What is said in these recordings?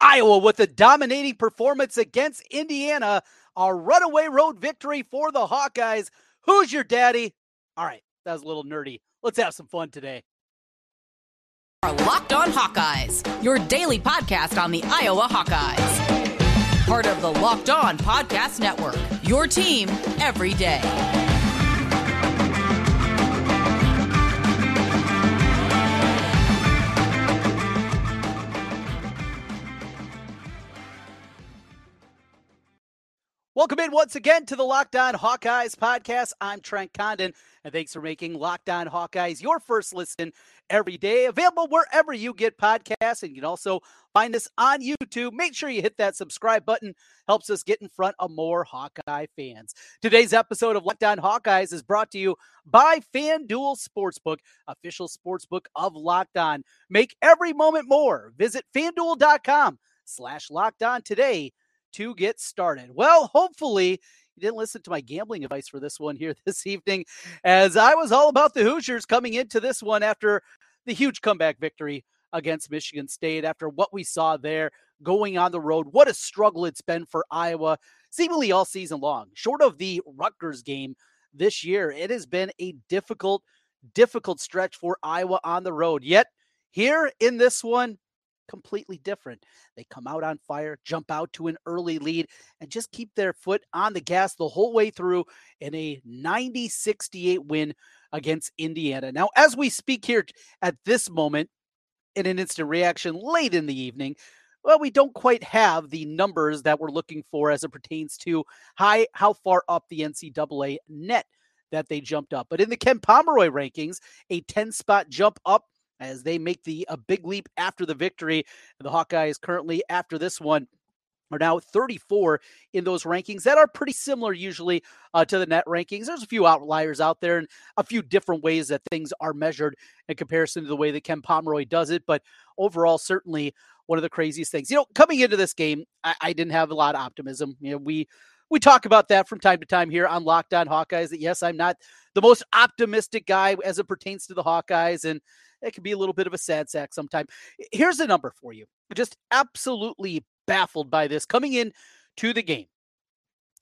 Iowa with a dominating performance against Indiana. A runaway road victory for the Hawkeyes. Who's your daddy? All right, that was a little nerdy. Let's have some fun today. Locked On Hawkeyes, your daily podcast on the Iowa Hawkeyes. Part of the Locked On Podcast Network, your team every day. Welcome in once again to the Locked On Hawkeyes podcast. I'm Trent Condon, and thanks for making Locked On Hawkeyes your first listen every day. Available wherever you get podcasts, and you can also find us on YouTube. Make sure you hit that subscribe button; helps us get in front of more Hawkeye fans. Today's episode of Locked On Hawkeyes is brought to you by FanDuel Sportsbook, official sportsbook of Locked On. Make every moment more. Visit FanDuel.com/slash Locked On today to get started. Well, hopefully, you didn't listen to my gambling advice for this one here this evening, as I was all about the Hoosiers coming into this one after the huge comeback victory against Michigan State, after what we saw there going on the road. What a struggle it's been for Iowa, seemingly all season long. Short of the Rutgers game this year, it has been a difficult, difficult stretch for Iowa on the road. Yet, here in this one, completely different. They come out on fire, jump out to an early lead, and just keep their foot on the gas the whole way through in a 90 68 win against Indiana. Now, as we speak here at this moment, in an instant reaction late in the evening, well, we don't quite have the numbers that we're looking for as it pertains to high, how far up the NCAA net that they jumped up. But in the Ken Pomeroy rankings, a 10 spot jump up as they make the a big leap after the victory. The Hawkeyes currently after this one are now 34 in those rankings that are pretty similar usually uh, to the net rankings. There's a few outliers out there and a few different ways that things are measured in comparison to the way that Ken Pomeroy does it. But overall, certainly one of the craziest things. You know, coming into this game, I, I didn't have a lot of optimism. You know, we we talk about that from time to time here on Locked On Hawkeyes. That yes, I'm not the most optimistic guy as it pertains to the Hawkeyes, and it can be a little bit of a sad sack sometimes. Here's a number for you. Just absolutely baffled by this coming in to the game.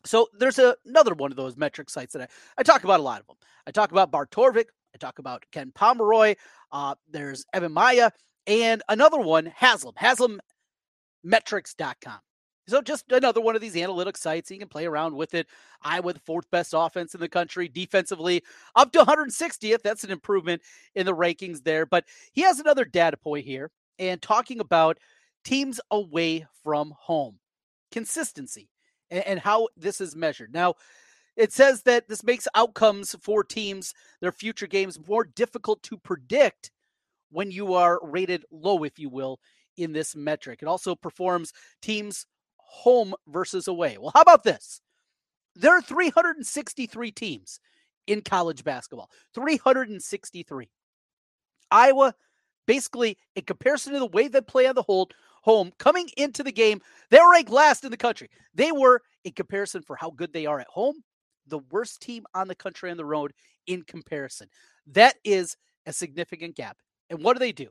So there's a, another one of those metric sites that I, I talk about a lot of them. I talk about Bart Torvik. I talk about Ken Pomeroy. Uh, there's Evan Miya and another one, Haslam, haslametrics.com. So just another one of these analytic sites. You can play around with it. Iowa, the fourth best offense in the country, defensively up to 160th. That's an improvement in the rankings there. But he has another data point here and talking about teams away from home, consistency, and, and how this is measured. Now, it says that this makes outcomes for teams, their future games, more difficult to predict when you are rated low, if you will, in this metric. It also performs teams home versus away. Well, how about this? There are 363 teams in college basketball. 363. Iowa, basically, in comparison to the way they play on the hold, home, coming into the game, they were ranked last in the country. They were, in comparison for how good they are at home, the worst team on the country on the road in comparison. That is a significant gap. And what do they do?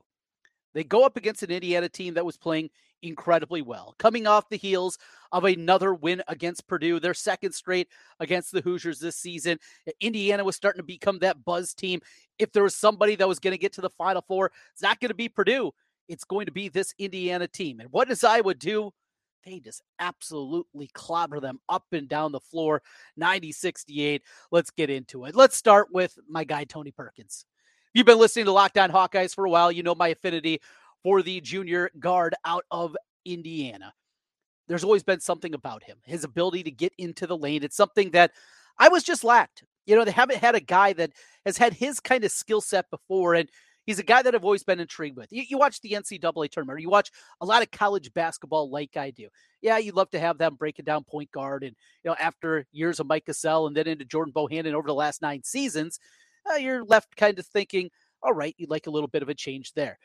They go up against an Indiana team that was playing incredibly well, coming off the heels of another win against Purdue, their second straight against the Hoosiers this season. Indiana was starting to become that buzz team. If there was somebody that was going to get to the Final Four, it's not going to be Purdue. It's going to be this Indiana team. And what does Iowa do? They just absolutely clobber them up and down the floor, 90 68. Let's get into it. Let's start with my guy, Tony Perkins you've been listening to Locked On Hawkeyes for a while, you know my affinity for the junior guard out of Indiana. There's always been something about him, his ability to get into the lane. It's something that I was just lacked. You know, they haven't had a guy that has had his kind of skill set before. And he's a guy that I've always been intrigued with. You, you, watch the NCAA tournament, or you watch a lot of college basketball like I do. Yeah, you'd love to have them breaking down point guard. And, you know, after years of Mike Gesell and then into Jordan Bohannon over the last nine seasons, uh, you're left kind of thinking, all right, you'd like a little bit of a change there.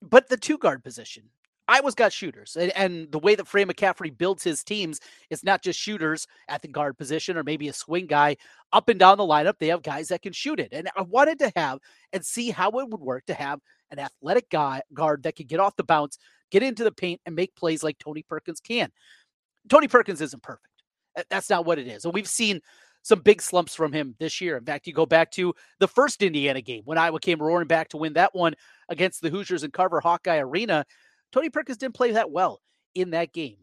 But the two guard position, Iowa's got shooters, and, and, the way that Fran McCaffery builds his teams, it's not just shooters at the guard position or maybe a swing guy up and down the lineup. They have guys that can shoot it, and I wanted to have and see how it would work to have an athletic guy, guard that could get off the bounce, get into the paint, and make plays like Tony Perkins can. Tony Perkins isn't perfect. That's not what it is. And we've seen some big slumps from him this year. In fact, you go back to the first Indiana game when Iowa came roaring back to win that one against the Hoosiers in Carver Hawkeye Arena. Tony Perkins didn't play that well in that game.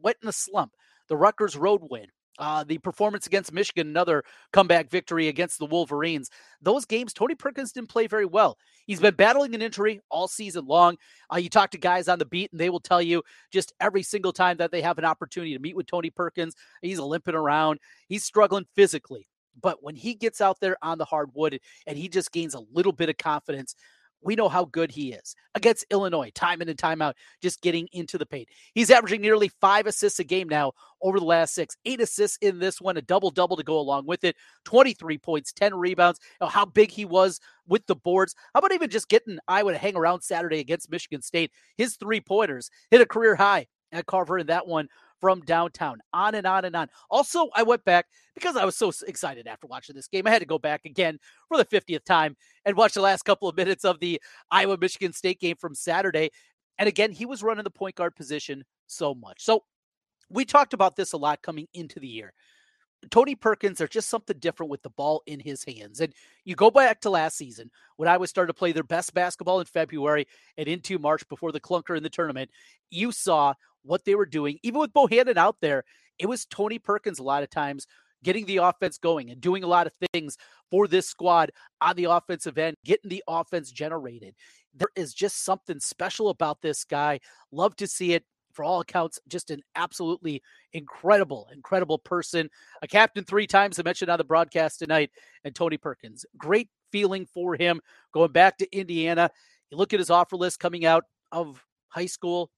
Went in a slump. The Rutgers road win, uh, the performance against Michigan, another comeback victory against the Wolverines. Those games, Tony Perkins didn't play very well. He's been battling an injury all season long. Uh, you talk to guys on the beat, and they will tell you just every single time that they have an opportunity to meet with Tony Perkins, he's limping around. He's struggling physically. But when he gets out there on the hardwood and he just gains a little bit of confidence, we know how good he is against Illinois, time in and time out, just getting into the paint. He's averaging nearly five assists a game now over the last six, eight assists in this one, a double double to go along with it, 23 points, 10 rebounds. You know, how big he was with the boards. How about even just getting Iowa to hang around Saturday against Michigan State? His three pointers hit a career high at Carver in that one from downtown. On and on and on. Also, I went back because I was so excited after watching this game. I had to go back again for the 50th time and watch the last couple of minutes of the Iowa Michigan State game from Saturday. And again, he was running the point guard position so much. So we talked about this a lot coming into the year. Tony Perkins, there's just something different with the ball in his hands. And you go back to last season when I was starting to play their best basketball in February and into March before the clunker in the tournament. You saw what they were doing, even with Bohannon out there. It was Tony Perkins a lot of times getting the offense going and doing a lot of things for this squad on the offensive end, getting the offense generated. There is just something special about this guy. Love to see it for all accounts, just an absolutely incredible, incredible person. A captain three times, I mentioned on the broadcast tonight, and Tony Perkins. Great feeling for him going back to Indiana. You look at his offer list coming out of high school.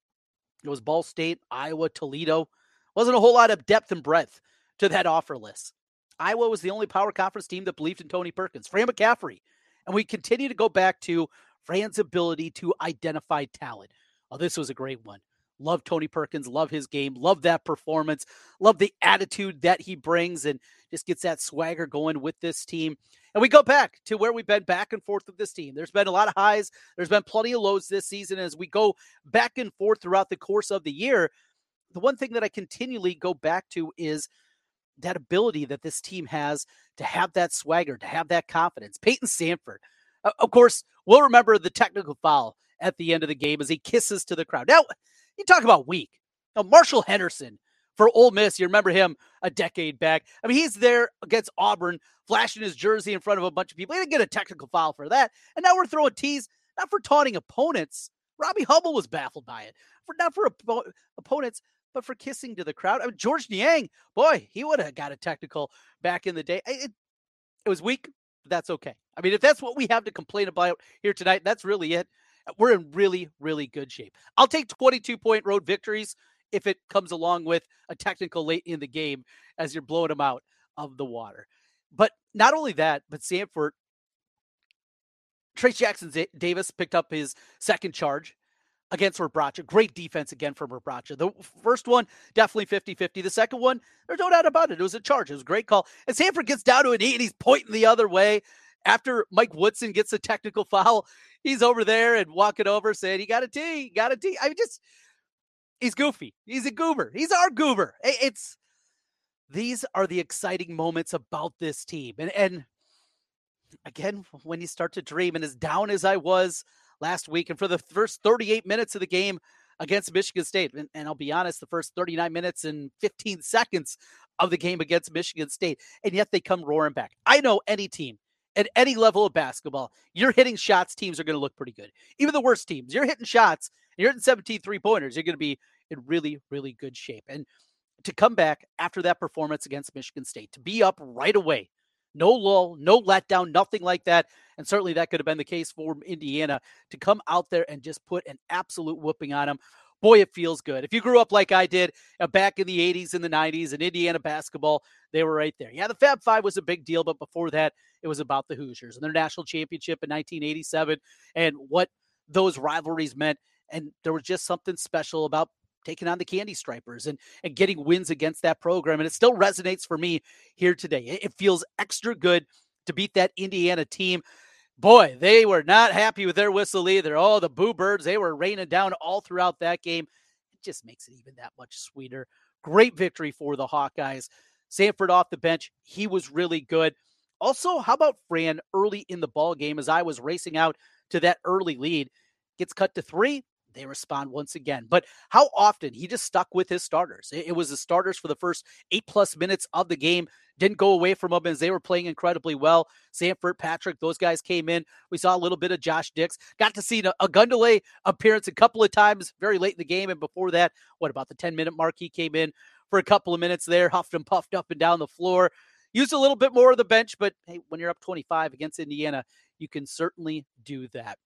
It was Ball State, Iowa, Toledo. Wasn't a whole lot of depth and breadth to that offer list. Iowa was the only power conference team that believed in Tony Perkins, Fran McCaffery. And we continue to go back to Fran's ability to identify talent. Oh, this was a great one. Love Tony Perkins, love his game, love that performance, love the attitude that he brings, and just gets that swagger going with this team. And we go back to where we've been back and forth with this team. There's been a lot of highs, there's been plenty of lows this season. As we go back and forth throughout the course of the year, the one thing that I continually go back to is that ability that this team has to have that swagger, to have that confidence. Payton Sandfort, of course, we'll remember the technical foul at the end of the game as he kisses to the crowd. Now, you talk about weak. Now, Marshall Henderson for Ole Miss, you remember him a decade back. I mean, he's there against Auburn, flashing his jersey in front of a bunch of people. He didn't get a technical foul for that. And now we're throwing tees, not for taunting opponents. Robbie Hubble was baffled by it. For not for op- opponents, but for kissing to the crowd. I mean, Georges Niang, boy, he would have got a technical back in the day. It, it was weak, but that's okay. I mean, if that's what we have to complain about here tonight, that's really it we're in really, really good shape. I'll take 22 point road victories if it comes along with a technical late in the game as you're blowing them out of the water. But not only that, but Sandfort, Trace Jackson Davis picked up his second charge against Rebraca. Great defense again from Rebraca. The first one, definitely 50 50. The second one, there's no doubt about it. It was a charge. It was a great call. And Sandfort gets down to an eight and he's pointing the other way after Mike Woodson gets a technical foul, he's over there and walking over saying, "He got a T, got a T. I just he's goofy. He's a goober. He's our goober. It's these are the exciting moments about this team, and and again, when you start to dream, and as down as I was last week, and for the first 38 minutes of the game against Michigan State, and, and I'll be honest, the first 39 minutes and 15 seconds of the game against Michigan State, and yet they come roaring back. I know any team at any level of basketball, you're hitting shots, teams are going to look pretty good. Even the worst teams, you're hitting shots, you're hitting 17 three pointers, you're going to be in really, really good shape. And to come back after that performance against Michigan State, to be up right away, no lull, no letdown, nothing like that. And certainly that could have been the case for Indiana to come out there and just put an absolute whooping on them boy, it feels good. If you grew up like I did uh, back in the 80s and the 90s and Indiana basketball, they were right there. Yeah, the Fab Five was a big deal, but before that, it was about the Hoosiers and their national championship in 1987 and what those rivalries meant. And there was just something special about taking on the Candy Stripers and, and getting wins against that program. And it still resonates for me here today. It, it feels extra good to beat that Indiana team boy, they were not happy with their whistle either. Oh, the Boo Birds, they were raining down all throughout that game. It just makes it even that much sweeter. Great victory for the Hawkeyes. Sandfort off the bench, he was really good. Also, how about Fran early in the ball game as I was racing out to that early lead? Gets cut to three, they respond once again. But how often he just stuck with his starters? It, was the starters for the first eight plus minutes of the game. Didn't go away from them as they were playing incredibly well. Sandfort, Patrick, those guys came in. We saw a little bit of Josh Dix. Got to see a, a appearance a couple of times very late in the game. And before that, what about the 10 minute mark? He came in for a couple of minutes there, huffed and puffed up and down the floor. Used a little bit more of the bench, but hey, when you're up 25 against Indiana, you can certainly do that.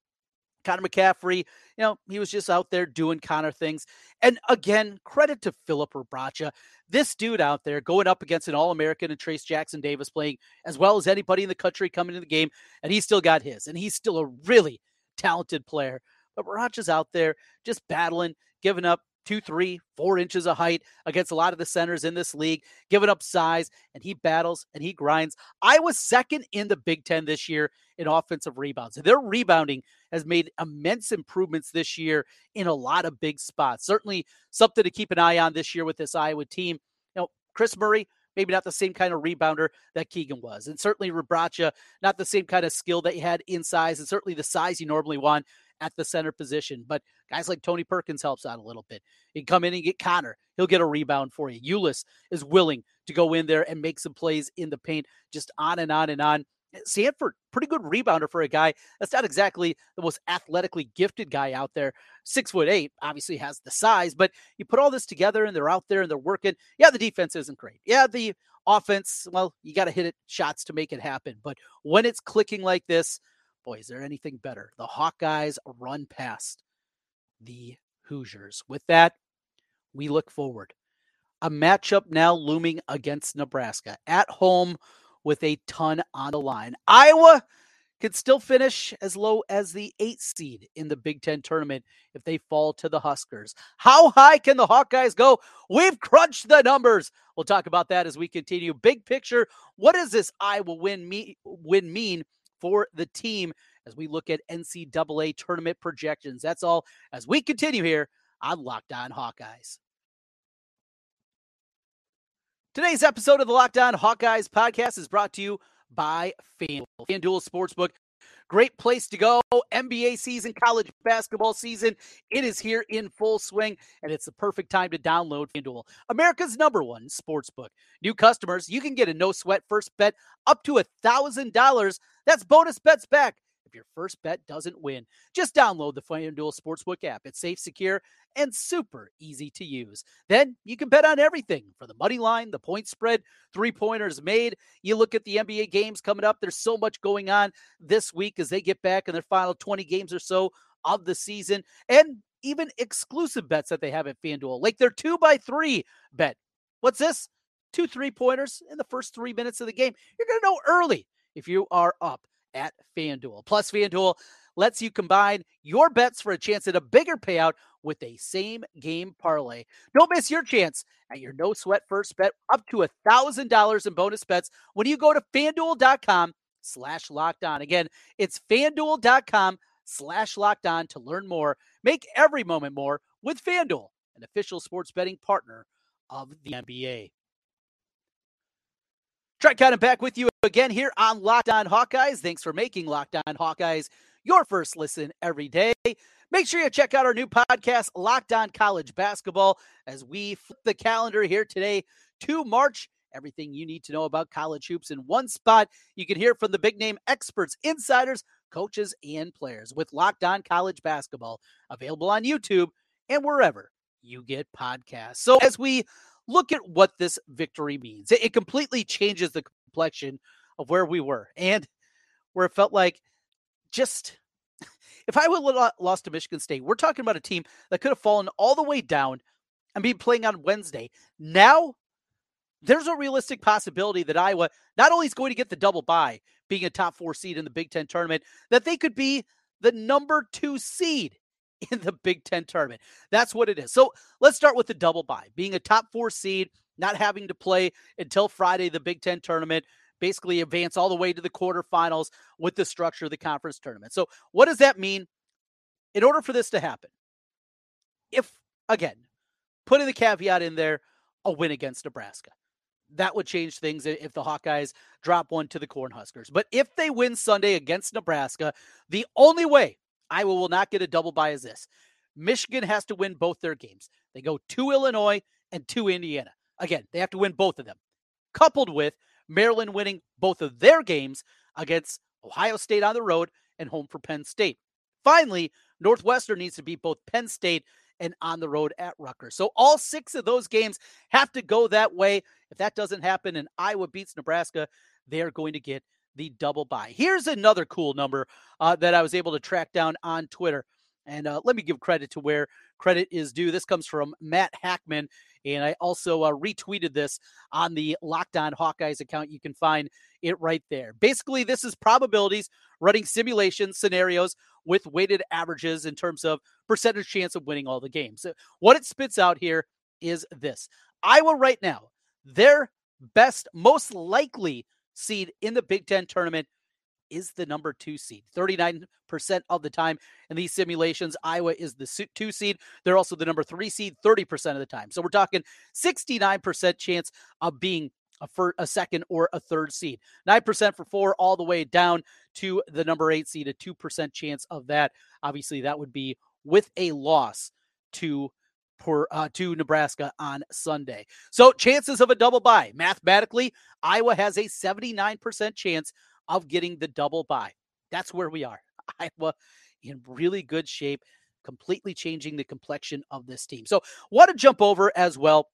Connor McCaffery, you know, he was just out there doing Connor things. And again, credit to Filip Rebraca. This dude out there going up against an All American and Trayce Jackson-Davis playing as well as anybody in the country coming to the game. And he still got his. And he's still a really talented player. But Rebraca's out there just battling, giving up two, three, four inches of height against a lot of the centers in this league, giving up size, and he battles and he grinds. I was second in the Big Ten this year in offensive rebounds. Their rebounding has made immense improvements this year in a lot of big spots. Certainly something to keep an eye on this year with this Iowa team. You know, Kris Murray, maybe not the same kind of rebounder that Keegan was. And certainly Rebraca, not the same kind of skill that he had in size, and certainly the size you normally want at the center position. But guys like Tony Perkins helps out a little bit. Can come in and get Connor. He'll get a rebound for you. Ulis is willing to go in there and make some plays in the paint, just on and on and on. Sandfort, pretty good rebounder for a guy that's not exactly the most athletically gifted guy out there. Six foot eight, obviously has the size, but you put all this together and they're out there and they're working. Yeah, the defense isn't great. Yeah, the offense, well, you got to hit it shots to make it happen. But when it's clicking like this, boy, is there anything better? The Hawkeyes run past the Hoosiers. With that, we look forward. A matchup now looming against Nebraska at home with a ton on the line. Iowa could still finish as low as the eight seed in the Big Ten tournament if they fall to the Huskers. How high can the Hawkeyes go? We've crunched the numbers. We'll talk about that as we continue. Big picture, what does this Iowa win, me, win mean for the team as we look at NCAA tournament projections? That's all as we continue here on Locked On Hawkeyes. Today's episode of the Locked On Hawkeyes podcast is brought to you by FanDuel. FanDuel Sportsbook, great place to go. NBA season, college basketball season, it is here in full swing, and it's the perfect time to download FanDuel, America's number one sportsbook. New customers, you can get a no sweat first bet up to a $1,000. That's bonus bets back if your first bet doesn't win. Just download the FanDuel Sportsbook app. It's safe, secure, and super easy to use. Then you can bet on everything for the money line, the point spread, three pointers made. You look at the NBA games coming up. There's so much going on this week as they get back in their final 20 games or so of the season, and even exclusive bets that they have at FanDuel, like their two by three bet. What's this? Two three pointers in the first three minutes of the game. You're going to know early if you are up at FanDuel. Plus, FanDuel lets you combine your bets for a chance at a bigger payout with a same game parlay. Don't miss your chance at your no sweat first bet up to a thousand dollars in bonus bets when you go to fanduel.com slash locked on. Again, it's fanduel.com slash locked on to learn more. Make every moment more with FanDuel, an official sports betting partner of the NBA. Trent Condon back with you again here on Locked On Hawkeyes. Thanks for making Locked On Hawkeyes your first listen every day. Make sure you check out our new podcast, Locked On College Basketball, as we flip the calendar here today to March. Everything you need to know about college hoops in one spot. You can hear from the big name experts, insiders, coaches, and players with Locked On College Basketball, available on YouTube and wherever you get podcasts. So as we look at what this victory means. It, it completely changes the complexion of where we were and where it felt like just if I would have lost to Michigan State, we're talking about a team that could have fallen all the way down and be playing on Wednesday. Now, there's a realistic possibility that Iowa not only is going to get the double bye, being a top four seed in the Big Ten tournament, that they could be the number two seed in the Big Ten tournament. That's what it is. So let's start with the double bye. Being a top four seed, not having to play until Friday, the Big Ten tournament, basically advance all the way to the quarterfinals with the structure of the conference tournament. So, what does that mean? In order for this to happen, if again, putting the caveat in there, a win against Nebraska. That would change things if the Hawkeyes drop one to the Cornhuskers. But if they win Sunday against Nebraska, the only way Iowa will not get a double bye as this Michigan has to win both their games. They go to Illinois and to Indiana. Again, they have to win both of them, coupled with Maryland winning both of their games against Ohio State on the road and home for Penn State. Finally, Northwestern needs to beat both Penn State and on the road at Rutgers. So all six of those games have to go that way. If that doesn't happen and Iowa beats Nebraska, they are going to get the double bye. Here's another cool number uh, that I was able to track down on Twitter. And uh, let me give credit to where credit is due. This comes from Matt Hackman. And I also uh, retweeted this on the Locked On Hawkeyes account. You can find it right there. Basically, this is probabilities running simulation scenarios with weighted averages in terms of percentage chance of winning all the games. What it spits out here is this Iowa, right now, their best, most likely seed in the Big Ten tournament is the number two seed. 39% of the time in these simulations, Iowa is the two seed. They're also the number three seed 30% of the time. So we're talking 69% chance of being a, a second or a third seed. 9% for four, all the way down to the number eight seed, a 2% chance of that. Obviously, that would be with a loss to uh, to Nebraska on Sunday. So chances of a double bye. Mathematically, Iowa has a 79% chance of getting the double bye. That's where we are. Iowa in really good shape, completely changing the complexion of this team. So, want to jump over as well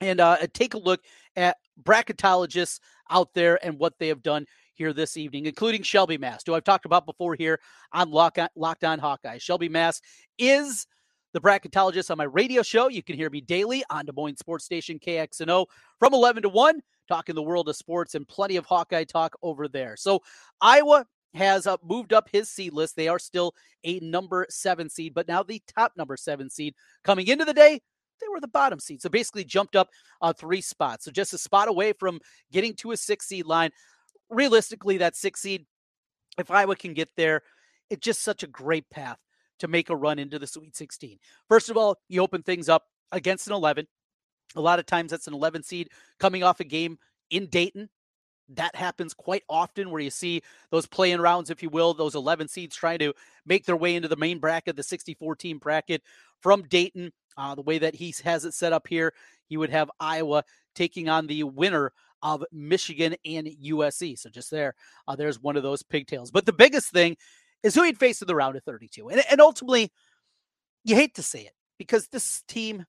and uh, take a look at bracketologists out there and what they have done here this evening, including Shelby Mast, who I've talked about before here on Lock on, Locked On Hawkeye. Shelby Mast is the bracketologist on my radio show. You can hear me daily on Des Moines Sports Station KXNO from 11 to 1, talking the world of sports and plenty of Hawkeye talk over there. So Iowa has uh, moved up his seed list. They are still a number seven seed, but now the top number seven seed coming into the day they were the bottom seed. So basically jumped up uh, three spots. So just a spot away from getting to a six seed line. Realistically, that six seed, if Iowa can get there, it's just such a great path to make a run into the Sweet 16. First of all, you open things up against an 11. A lot of times that's an 11 seed coming off a game in Dayton. That happens quite often where you see those playing rounds, if you will, those 11 seeds trying to make their way into the main bracket, the 64 team bracket from Dayton. Uh, the way that he has it set up here, he would have Iowa taking on the winner of Michigan and USC. So just there, uh, there's one of those pigtails. But the biggest thing is who he'd face in the round of 32. And, and ultimately, you hate to say it because this team,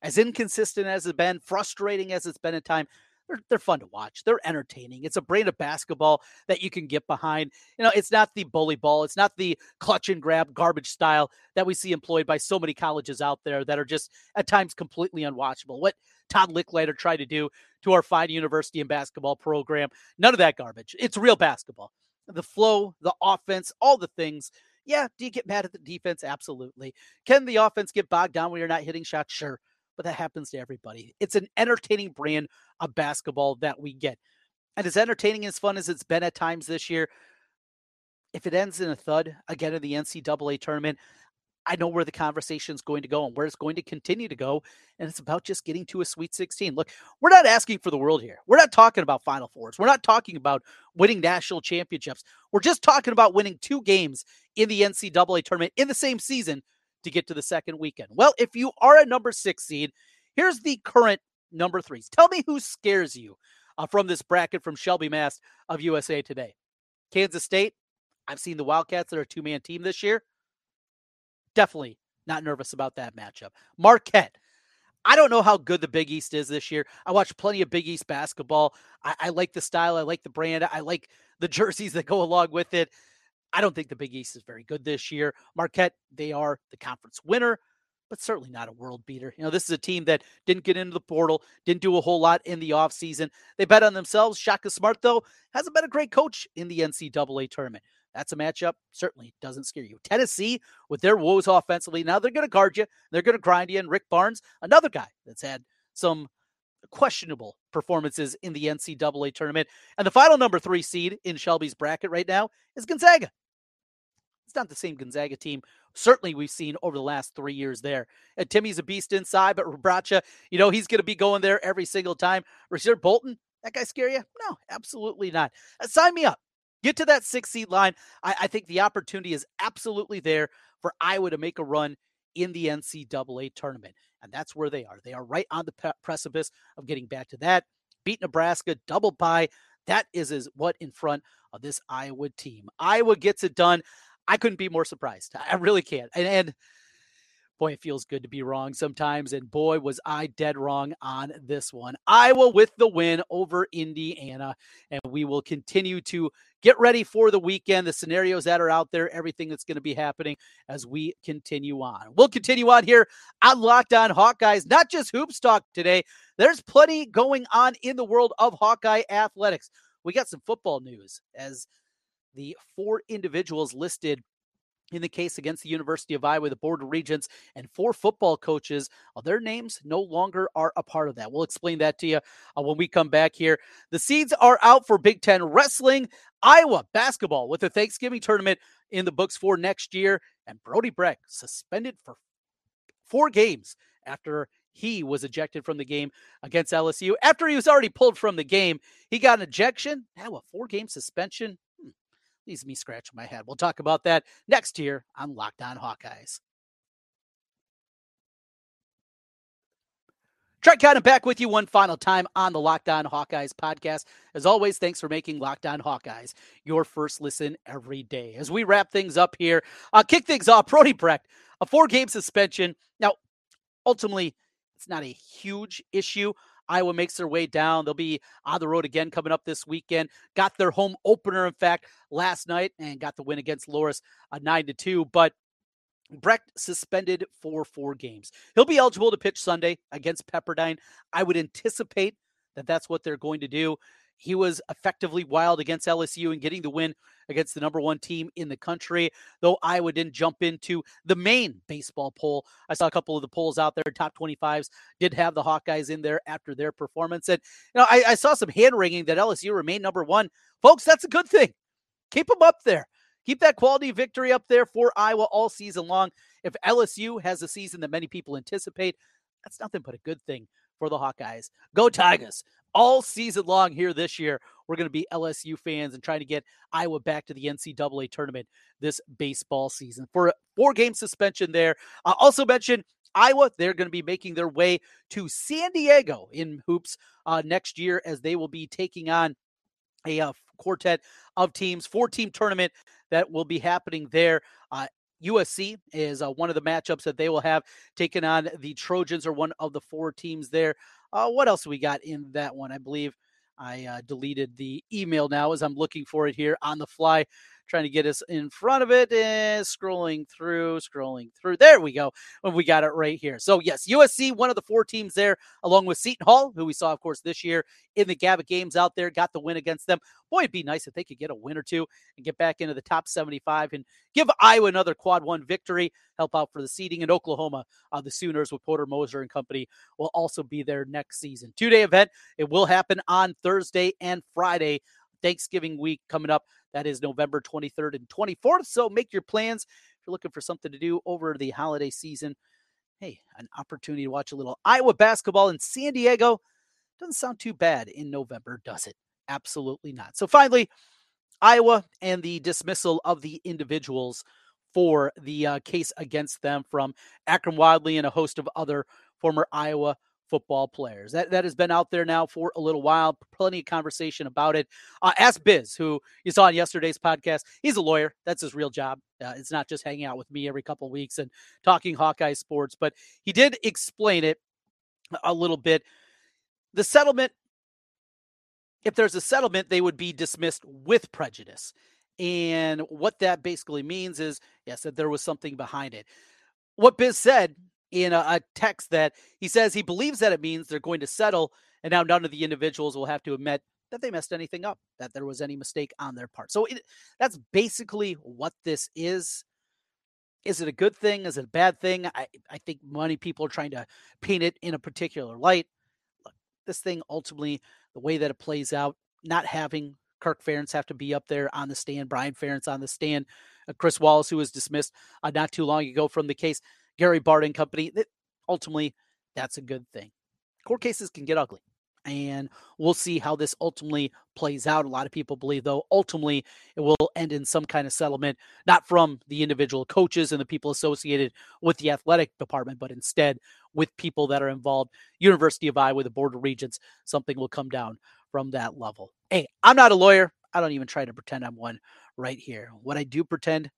as inconsistent as it's been, frustrating as it's been at time, they're, they're fun to watch. They're entertaining. It's a brand of basketball that you can get behind. You know, it's not the bully ball. It's not the clutch and grab garbage style that we see employed by so many colleges out there that are just at times completely unwatchable. What Todd Lickliter tried to do to our fine university and basketball program, none of that garbage. It's real basketball. The flow, the offense, all the things. Yeah, do you get mad at the defense? Absolutely. Can the offense get bogged down when you're not hitting shots? Sure but that happens to everybody. It's an entertaining brand of basketball that we get. And as entertaining as fun as it's been at times this year, if it ends in a thud again in the NCAA tournament, I know where the conversation is going to go and where it's going to continue to go. And it's about just getting to a Sweet 16. Look, we're not asking for the world here. We're not talking about Final Fours. We're not talking about winning national championships. We're just talking about winning two games in the NCAA tournament in the same season to get to the second weekend? Well, if you are a number six seed, here's the current number threes. Tell me who scares you uh, from this bracket from Shelby Mast of USA Today. Kansas State. I've seen the Wildcats that are a two man team this year. Definitely not nervous about that matchup. Marquette. I don't know how good the Big East is this year. I watch plenty of Big East basketball. I, I like the style. I like the brand. I like the jerseys that go along with it. I don't think the Big East is very good this year. Marquette, they are the conference winner, but certainly not a world beater. You know, this is a team that didn't get into the portal, didn't do a whole lot in the offseason. They bet on themselves. Shaka Smart, though, hasn't been a great coach in the NCAA tournament. That's a matchup certainly doesn't scare you. Tennessee, with their woes offensively, now they're going to guard you. They're going to grind you. And Rick Barnes, another guy that's had some questionable performances in the NCAA tournament. And the final number three seed in Shelby's bracket right now is Gonzaga. It's not the same Gonzaga team. Certainly, we've seen over the last three years there. And Timme's a beast inside, but Rebraca, you know, he's going to be going there every single time. Rasir Bolton, that guy scare you? No, absolutely not. Uh, sign me up. Get to that six seed line. I, I think the opportunity is absolutely there for Iowa to make a run in the NCAA tournament. And that's where they are. They are right on the precipice of getting back to that. Beat Nebraska, double bye. That is, is what in front of this Iowa team. Iowa gets it done. I couldn't be more surprised. I really can't. And, and boy, it feels good to be wrong sometimes. And boy, was I dead wrong on this one. Iowa with the win over Indiana. And we will continue to get ready for the weekend, the scenarios that are out there, everything that's going to be happening as we continue on. We'll continue on here on Locked On Hawkeyes, not just hoops talk today. There's plenty going on in the world of Hawkeye athletics. We got some football news as the four individuals listed in the case against the University of Iowa, the Board of Regents, and four football coaches. Uh, their names no longer are a part of that. We'll explain that to you uh, when we come back here. The seeds are out for Big Ten wrestling, Iowa basketball with the Thanksgiving tournament in the books for next year, and Brody Brecht suspended for four games after he was ejected from the game against LSU. After he was already pulled from the game, he got an ejection. Now a four game suspension leaves me scratching my head. We'll talk about that next year on Locked On Hawkeyes. Trent Condon back with you one final time on the Locked On Hawkeyes podcast. As always, thanks for making Locked On Hawkeyes your first listen every day. As we wrap things up here, uh, kick things off, Brody Brecht, a four game suspension. Now, ultimately, it's not a huge issue. Iowa makes their way down. They'll be on the road again coming up this weekend. Got their home opener, in fact, last night and got the win against Loras, a uh, nine to two. But Brecht suspended for four games. He'll be eligible to pitch Sunday against Pepperdine. I would anticipate that that's what they're going to do. He was effectively wild against LSU and getting the win against the number one team in the country, though Iowa didn't jump into the main baseball poll. I saw a couple of the polls out there, top 25s did have the Hawkeyes in there after their performance. And, you know, I, I saw some hand wringing that LSU remained number one. Folks, that's a good thing. Keep them up there. Keep that quality victory up there for Iowa all season long. If LSU has a season that many people anticipate, that's nothing but a good thing for the Hawkeyes. Go Tigers all season long here this year. We're going to be LSU fans and trying to get Iowa back to the NCAA tournament this baseball season. For a four game suspension there. Uh, also mentioned Iowa, they're going to be making their way to San Diego in hoops uh, next year as they will be taking on a uh, quartet of teams, four team tournament that will be happening there. Uh, USC is uh, one of the matchups that they will have taken on the Trojans, or one of the four teams there. Uh, what else we got in that one? I believe I uh, deleted the email now as I'm looking for it here on the fly trying to get us in front of it and scrolling through, scrolling through. There we go. When we got it right here. So yes, USC, one of the four teams there, along with Seton Hall, who we saw, of course, this year in the Gavitt games out there, got the win against them. Boy, it'd be nice if they could get a win or two and get back into the top 75 and give Iowa another quad one victory, help out for the seeding in Oklahoma. Uh, the Sooners with Porter Moser and company will also be there next season. Two day event. It will happen on Thursday and Friday. Thanksgiving week coming up. That is November 23rd and 24th. So make your plans. If you're looking for something to do over the holiday season, hey, an opportunity to watch a little Iowa basketball in San Diego. Doesn't sound too bad in November, does it? Absolutely not. So finally, Iowa and the dismissal of the individuals for the uh, case against them from Akrum Wadley and a host of other former Iowa football players. That that has been out there now for a little while. Plenty of conversation about it. Uh, ask Biz, who you saw on yesterday's podcast. He's a lawyer. That's his real job. Uh, it's not just hanging out with me every couple weeks and talking Hawkeye sports, but he did explain it a little bit. The settlement, if there's a settlement, they would be dismissed with prejudice. And what that basically means is, yes, that there was something behind it. What Biz said in a, a, text that he says he believes that it means they're going to settle, and now none of the individuals will have to admit that they messed anything up, that there was any mistake on their part. So it, that's basically what this is. Is it a good thing? Is it a bad thing? I, I think many people are trying to paint it in a particular light. Look, this thing ultimately, the way that it plays out, not having Kirk Ferentz have to be up there on the stand, Brian Ferentz on the stand, uh, Chris Wallace, who was dismissed uh, not too long ago from the case, Gary Barton Company. That ultimately, that's a good thing. Court cases can get ugly and we'll see how this ultimately plays out. A lot of people believe, though, ultimately it will end in some kind of settlement, not from the individual coaches and the people associated with the athletic department, but instead with people that are involved. University of Iowa, the Board of Regents, something will come down from that level. Hey, I'm not a lawyer. I don't even try to pretend I'm one right here. What I do pretend,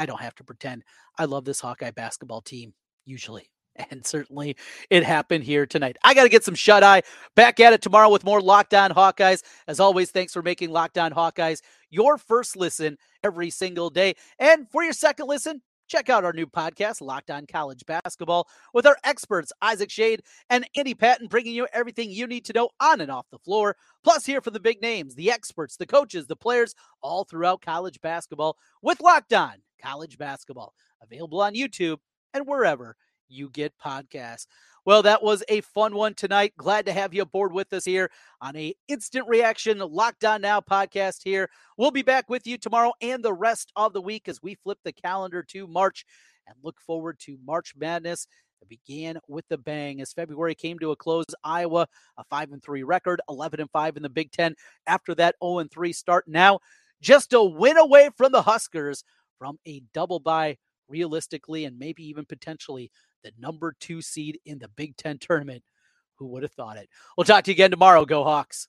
I don't have to pretend. I love this Hawkeye basketball team, usually. And certainly it happened here tonight. I got to get some shut eye. Back at it tomorrow with more Locked On Hawkeyes. As always, thanks for making Locked On Hawkeyes your first listen every single day. And for your second listen, check out our new podcast, Locked On College Basketball, with our experts, Isaac Schade and Andy Patton, bringing you everything you need to know on and off the floor. Plus, hear for the big names, the experts, the coaches, the players, all throughout college basketball with Locked On College Basketball. Available on YouTube and wherever you get podcasts. Well, that was a fun one tonight. Glad to have you aboard with us here on a instant reaction Locked On Now podcast here. We'll be back with you tomorrow and the rest of the week as we flip the calendar to March and look forward to March Madness. It began with the bang as February came to a close. Iowa, a 5 and 3 record, 11 and 5 in the Big 10 after that 0 and 3 start. Now, just a win away from the Huskers from a double bye realistically and maybe even potentially the number two seed in the Big Ten tournament. Who would have thought it? We'll talk to you again tomorrow. Go Hawks.